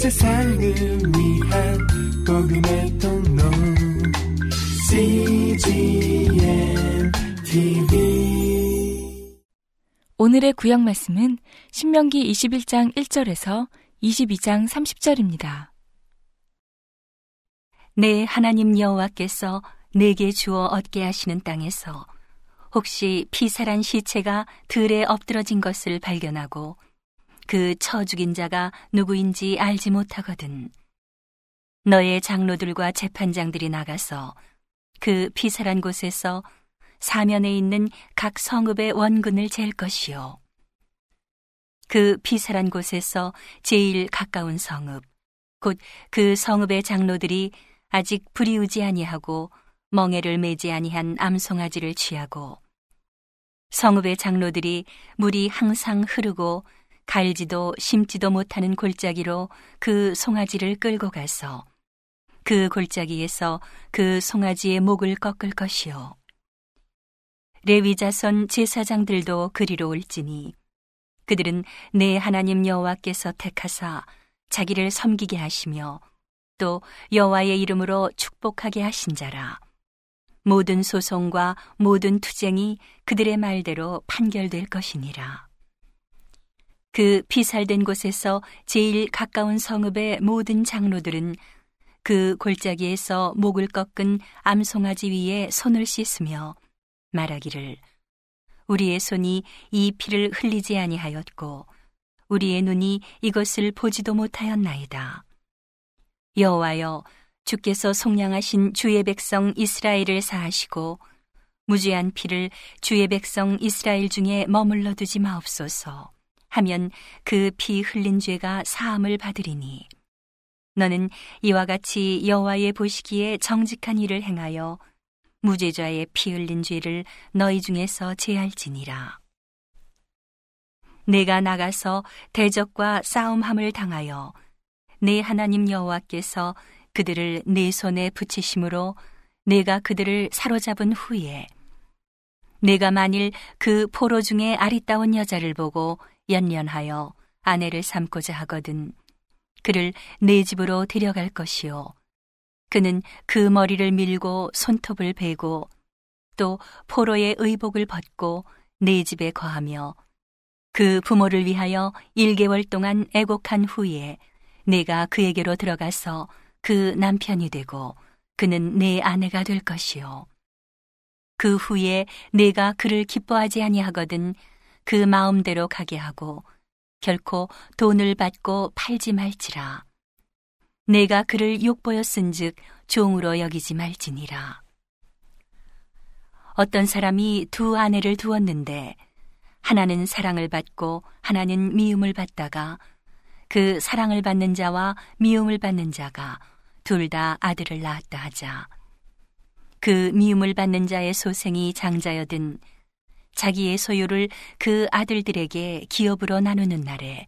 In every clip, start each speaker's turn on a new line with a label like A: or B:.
A: 세상을 위한 복음의 통로 CGM TV
B: 오늘의 구약 말씀은 신명기 21장 1절에서 22장 30절입니다.
C: 내 하나님 여호와께서 내게 주어 얻게 하시는 땅에서 혹시 피살한 시체가 들에 엎드러진 것을 발견하고 그 처 죽인 자가 누구인지 알지 못하거든. 너의 장로들과 재판장들이 나가서 그 피살한 곳에서 사면에 있는 각 성읍의 원군을 잴 것이요. 그 피살한 곳에서 제일 가까운 성읍, 곧 그 성읍의 장로들이 아직 불이우지 아니하고 멍에를 매지 아니한 암송아지를 취하고 성읍의 장로들이 물이 항상 흐르고 갈지도 심지도 못하는 골짜기로 그 송아지를 끌고 가서 그 골짜기에서 그 송아지의 목을 꺾을 것이요. 레위 자손 제사장들도 그리로 올지니 그들은 내 하나님 여호와께서 택하사 자기를 섬기게 하시며 또 여호와의 이름으로 축복하게 하신 자라. 모든 소송과 모든 투쟁이 그들의 말대로 판결될 것이니라. 그 피살된 곳에서 제일 가까운 성읍의 모든 장로들은 그 골짜기에서 목을 꺾은 암송아지 위에 손을 씻으며 말하기를 우리의 손이 이 피를 흘리지 아니하였고 우리의 눈이 이것을 보지도 못하였나이다. 여호와여 주께서 속량하신 주의 백성 이스라엘을 사하시고 무죄한 피를 주의 백성 이스라엘 중에 머물러 두지 마옵소서 하면 그 피 흘린 죄가 사함을 받으리니. 너는 이와 같이 여호와의 보시기에 정직한 일을 행하여 무죄자의 피 흘린 죄를 너희 중에서 제할지니라. 내가 나가서 대적과 싸움함을 당하여 내 하나님 여호와께서 그들을 내 손에 붙이심으로 내가 그들을 사로잡은 후에 내가 만일 그 포로 중에 아리따운 여자를 보고 연연하여 아내를 삼고자 하거든 그를 내 집으로 데려갈 것이요 그는 그 머리를 밀고 손톱을 베고 또 포로의 의복을 벗고 내 집에 거하며 그 부모를 위하여 1개월 동안 애곡한 후에 내가 그에게로 들어가서 그 남편이 되고 그는 내 아내가 될 것이요. 그 후에 내가 그를 기뻐하지 아니하거든 그 마음대로 가게 하고 결코 돈을 받고 팔지 말지라. 내가 그를 욕보였은즉 종으로 여기지 말지니라. 어떤 사람이 두 아내를 두었는데 하나는 사랑을 받고 하나는 미움을 받다가 그 사랑을 받는 자와 미움을 받는 자가 둘 다 아들을 낳았다 하자. 그 미움을 받는 자의 소생이 장자여든 자기의 소유를 그 아들들에게 기업으로 나누는 날에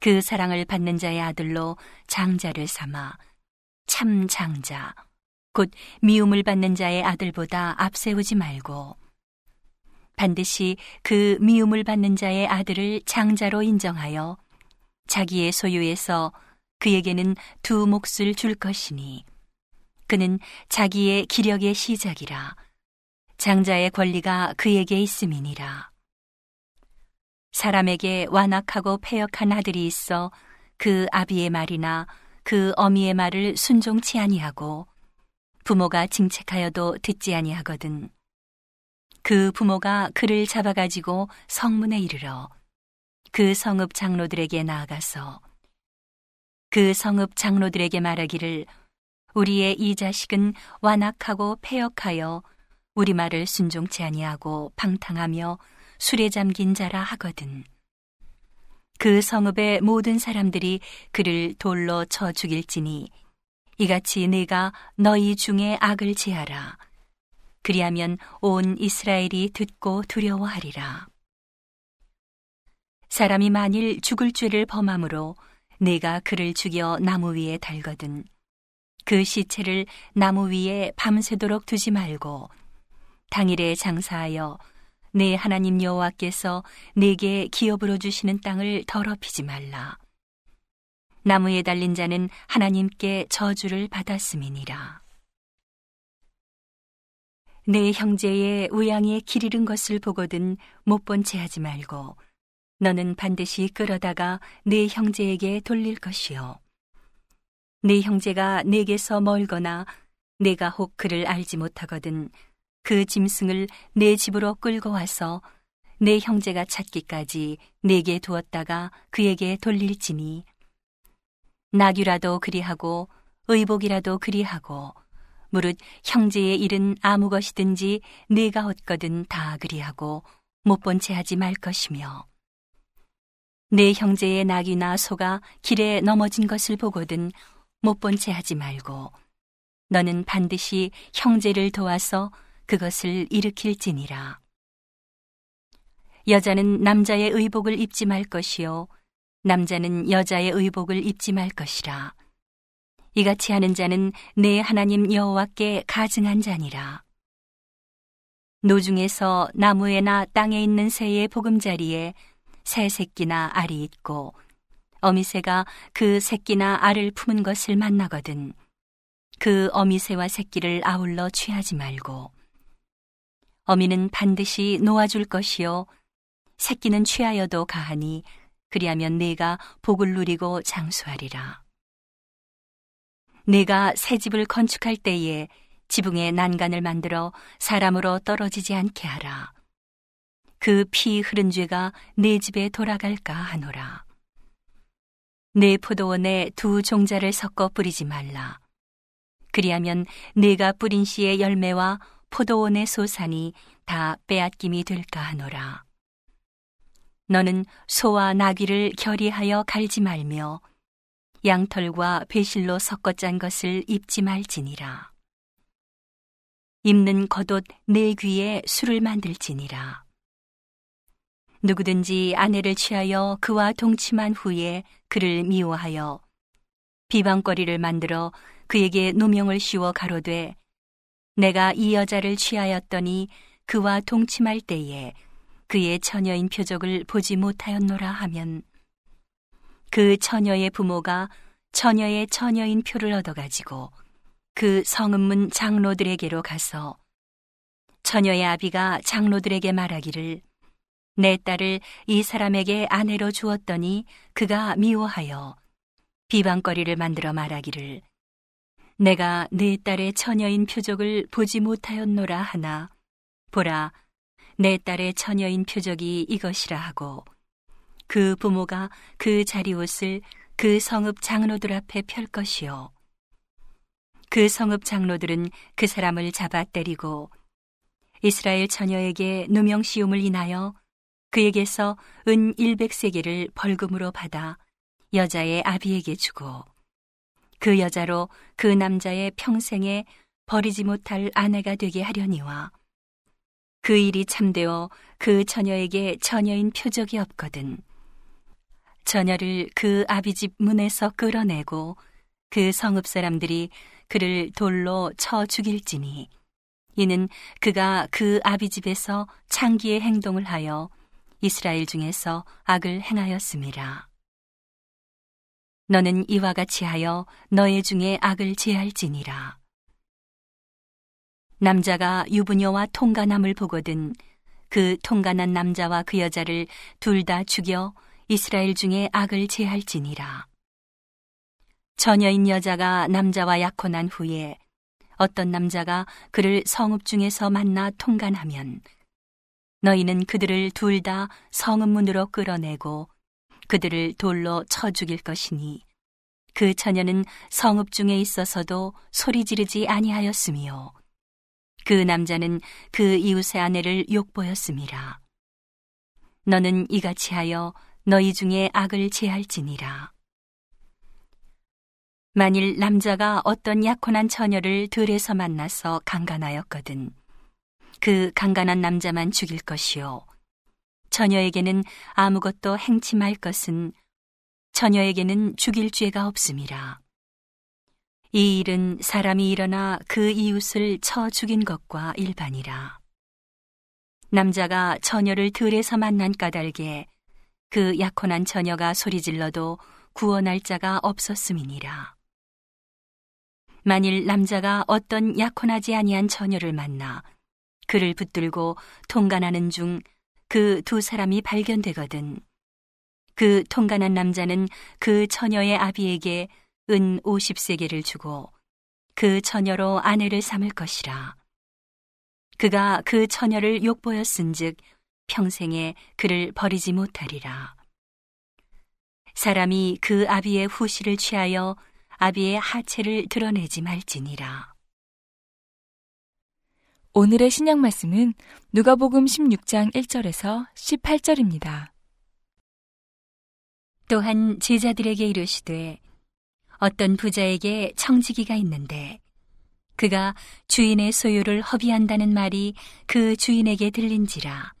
C: 그 사랑을 받는 자의 아들로 장자를 삼아 참 장자, 곧 미움을 받는 자의 아들보다 앞세우지 말고 반드시 그 미움을 받는 자의 아들을 장자로 인정하여 자기의 소유에서 그에게는 두 몫을 줄 것이니 그는 자기의 기력의 시작이라 장자의 권리가 그에게 있음이니라. 사람에게 완악하고 패역한 아들이 있어 그 아비의 말이나 그 어미의 말을 순종치 아니하고 부모가 징책하여도 듣지 아니하거든. 그 부모가 그를 잡아가지고 성문에 이르러 그 성읍 장로들에게 나아가서 그 성읍 장로들에게 말하기를 우리의 이 자식은 완악하고 패역하여 우리 말을 순종치 아니하고 방탕하며 술에 잠긴 자라 하거든. 그 성읍의 모든 사람들이 그를 돌로 쳐 죽일지니 이같이 내가 너희 중에 악을 제하라. 그리하면 온 이스라엘이 듣고 두려워하리라. 사람이 만일 죽을 죄를 범함으로 내가 그를 죽여 나무 위에 달거든 그 시체를 나무 위에 밤새도록 두지 말고 당일에 장사하여 내 하나님 여호와께서 내게 기업으로 주시는 땅을 더럽히지 말라. 나무에 달린 자는 하나님께 저주를 받았음이니라. 내 형제의 우양에 길 잃은 것을 보거든 못 본 채 하지 말고 너는 반드시 끌어다가 내 형제에게 돌릴 것이요. 내 형제가 내게서 멀거나 내가 혹 그를 알지 못하거든 그 짐승을 내 집으로 끌고 와서 내 형제가 찾기까지 내게 두었다가 그에게 돌릴지니. 낙유라도 그리하고 의복이라도 그리하고 무릇 형제의 일은 아무 것이든지 내가 얻거든 다 그리하고 못 본 채 하지 말 것이며. 내 형제의 낙이나 소가 길에 넘어진 것을 보거든 못 본 채 하지 말고 너는 반드시 형제를 도와서 그것을 일으킬지니라. 여자는 남자의 의복을 입지 말 것이요 남자는 여자의 의복을 입지 말 것이라. 이같이 하는 자는 내 하나님 여호와께 가증한 자니라. 노중에서 나무에나 땅에 있는 새의 보금자리에 새 새끼나 알이 있고 어미새가 그 새끼나 알을 품은 것을 만나거든 그 어미새와 새끼를 아울러 취하지 말고 어미는 반드시 놓아줄 것이요 새끼는 취하여도 가하니 그리하면 내가 복을 누리고 장수하리라. 내가 새 집을 건축할 때에 지붕에 난간을 만들어 사람으로 떨어지지 않게 하라. 그 피 흐른 죄가 내 집에 돌아갈까 하노라. 내 포도원에 두 종자를 섞어 뿌리지 말라. 그리하면 내가 뿌린 씨의 열매와 포도원의 소산이 다 빼앗김이 될까 하노라. 너는 소와 나귀를 결의하여 갈지 말며 양털과 배실로 섞어 짠 것을 입지 말지니라. 입는 겉옷 내 귀에 술을 만들지니라. 누구든지 아내를 취하여 그와 동침한 후에 그를 미워하여 비방거리를 만들어 그에게 누명을 씌워 가로되 내가 이 여자를 취하였더니 그와 동침할 때에 그의 처녀인 표적을 보지 못하였노라 하면 그 처녀의 부모가 처녀의 처녀인 표를 얻어가지고 그 성읍문 장로들에게로 가서 처녀의 아비가 장로들에게 말하기를 내 딸을 이 사람에게 아내로 주었더니 그가 미워하여 비방거리를 만들어 말하기를 내가 내 딸의 처녀인 표적을 보지 못하였노라 하나 보라 내 딸의 처녀인 표적이 이것이라 하고 그 부모가 그 자리옷을 그 성읍 장로들 앞에 펼 것이요. 그 성읍 장로들은 그 사람을 잡아 때리고 이스라엘 처녀에게 누명 씌움을 인하여 그에게서 은 100세계를 벌금으로 받아 여자의 아비에게 주고 그 여자로 그 남자의 평생에 버리지 못할 아내가 되게 하려니와 그 일이 참되어 그 처녀에게 처녀인 표적이 없거든. 처녀를 그 아비 집 문에서 끌어내고 그 성읍 사람들이 그를 돌로 쳐 죽일지니 이는 그가 그 아비 집에서 창기의 행동을 하여 이스라엘 중에서 악을 행하였음이라. 너는 이와 같이 하여 너의 중에 악을 제할지니라. 남자가 유부녀와 통간함을 보거든 그 통간한 남자와 그 여자를 둘 다 죽여 이스라엘 중에 악을 제할지니라. 처녀인 여자가 남자와 약혼한 후에 어떤 남자가 그를 성읍 중에서 만나 통간하면 너희는 그들을 둘 다 성읍 문으로 끌어내고 그들을 돌로 쳐 죽일 것이니 그 처녀는 성읍 중에 있어서도 소리 지르지 아니하였으며 그 남자는 그 이웃의 아내를 욕보였음이라. 너는 이같이 하여 너희 중에 악을 제할지니라. 만일 남자가 어떤 약혼한 처녀를 들에서 만나서 강간하였거든. 그 강간한 남자만 죽일 것이요. 처녀에게는 아무것도 행치 말 것은 처녀에게는 죽일 죄가 없음이라. 이 일은 사람이 일어나 그 이웃을 쳐 죽인 것과 일반이라. 남자가 처녀를 들에서 만난 까닭에 그 약혼한 처녀가 소리질러도 구원할 자가 없었음이니라. 만일 남자가 어떤 약혼하지 아니한 처녀를 만나 그를 붙들고 통간하는 중 그 두 사람이 발견되거든 그 통간한 남자는 그 처녀의 아비에게 은 50세계를 주고 그 처녀로 아내를 삼을 것이라. 그가 그 처녀를 욕보였은즉 평생에 그를 버리지 못하리라. 사람이 그 아비의 후시를 취하여 아비의 하체를 드러내지 말지니라.
B: 오늘의 신약 말씀은 누가복음 16장 1절에서 18절입니다.
C: 또한 제자들에게 이르시되 어떤 부자에게 청지기가 있는데 그가 주인의 소유를 허비한다는 말이 그 주인에게 들린지라.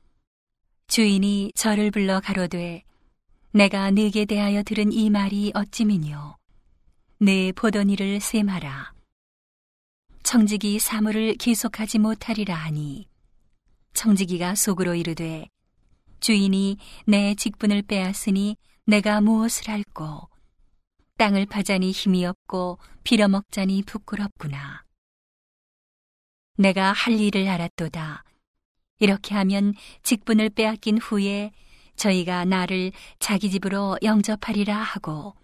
C: 주인이 저를 불러 가로되 내가 네게 대하여 들은 이 말이 어찌미뇨? 내 보던 일을 셈하라 청지기 사물을 계속하지 못하리라 하니 청지기가 속으로 이르되 주인이 내 직분을 빼앗으니 내가 무엇을 할꼬 땅을 파자니 힘이 없고 빌어먹자니 부끄럽구나. 내가 할 일을 알았도다. 이렇게 하면 직분을 빼앗긴 후에 저희가 나를 자기 집으로 영접하리라 하고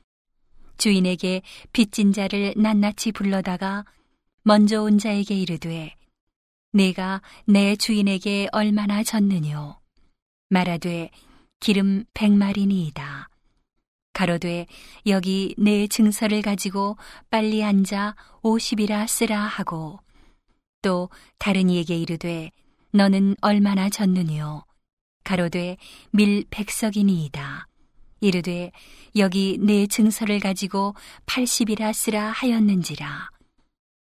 C: 주인에게 빚진 자를 낱낱이 불러다가 먼저 온 자에게 이르되 내가 내 주인에게 얼마나 졌느뇨? 말하되 기름 백마리니이다. 가로되 여기 내 증서를 가지고 빨리 앉아 오십이라 쓰라 하고 또 다른 이에게 이르되 너는 얼마나 졌느뇨? 가로되 밀 백석이니이다. 이르되 여기 내 증서를 가지고 팔십이라 쓰라 하였는지라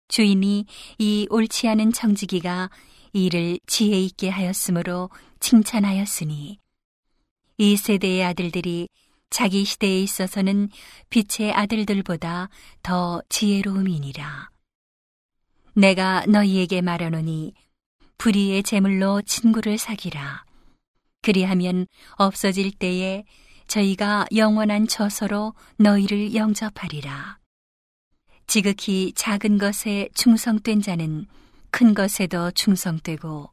C: 주인이 이 옳지 않은 청지기가 이를 지혜 있게 하였으므로 칭찬하였으니 이 세대의 아들들이 자기 시대에 있어서는 빛의 아들들보다 더 지혜로움이니라. 내가 너희에게 말하노니 불의의 제물로 친구를 사기라. 그리하면 없어질 때에 저희가 영원한 처서로 너희를 영접하리라. 지극히 작은 것에 충성된 자는 큰 것에도 충성되고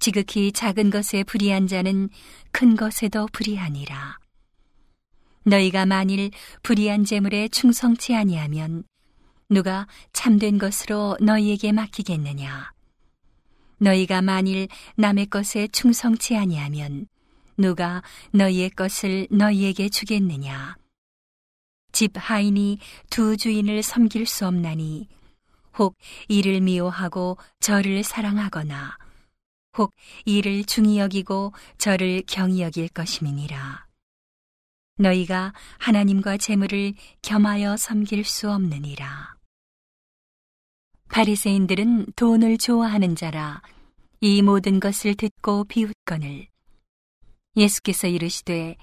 C: 지극히 작은 것에 불의한 자는 큰 것에도 불의하니라. 너희가 만일 불의한 재물에 충성치 아니하면 누가 참된 것으로 너희에게 맡기겠느냐? 너희가 만일 남의 것에 충성치 아니하면 누가 너희의 것을 너희에게 주겠느냐? 집 하인이 두 주인을 섬길 수 없나니 혹 이를 미워하고 저를 사랑하거나 혹 이를 중히 여기고 저를 경히 여길 것임이니라. 너희가 하나님과 재물을 겸하여 섬길 수 없느니라. 바리새인들은 돈을 좋아하는 자라 이 모든 것을 듣고 비웃거늘 예수께서 이르시되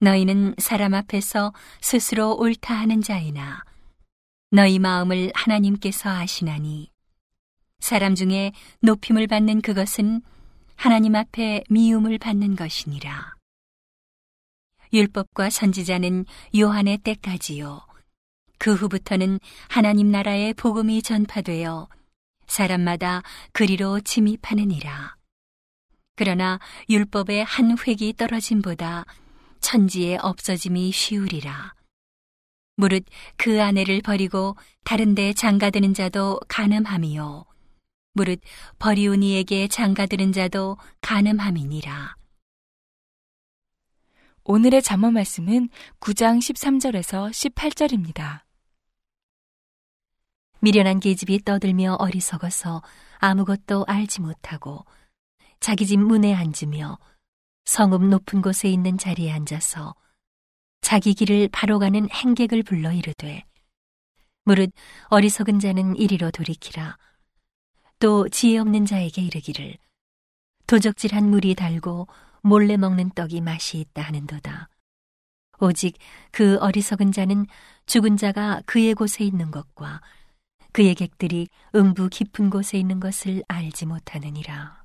C: 너희는 사람 앞에서 스스로 옳다 하는 자이나 너희 마음을 하나님께서 아시나니 사람 중에 높임을 받는 그것은 하나님 앞에 미움을 받는 것이니라. 율법과 선지자는 요한의 때까지요. 그 후부터는 하나님 나라의 복음이 전파되어 사람마다 그리로 침입하느니라. 그러나 율법의 한 획이 떨어짐보다 천지의 없어짐이 쉬우리라. 무릇 그 아내를 버리고 다른 데 장가드는 자도 가늠함이요. 무릇 버리운 이에게 장가드는 자도 가늠함이니라.
B: 오늘의 잠언 말씀은 9장 13절에서 18절입니다.
C: 미련한 계집이 떠들며 어리석어서 아무것도 알지 못하고 자기 집 문에 앉으며 성읍 높은 곳에 있는 자리에 앉아서 자기 길을 바로 가는 행객을 불러 이르되 무릇 어리석은 자는 이리로 돌이키라 또 지혜 없는 자에게 이르기를 도적질한 물이 달고 몰래 먹는 떡이 맛이 있다 하는도다. 오직 그 어리석은 자는 죽은 자가 그의 곳에 있는 것과 그의 객들이 음부 깊은 곳에 있는 것을 알지 못하느니라.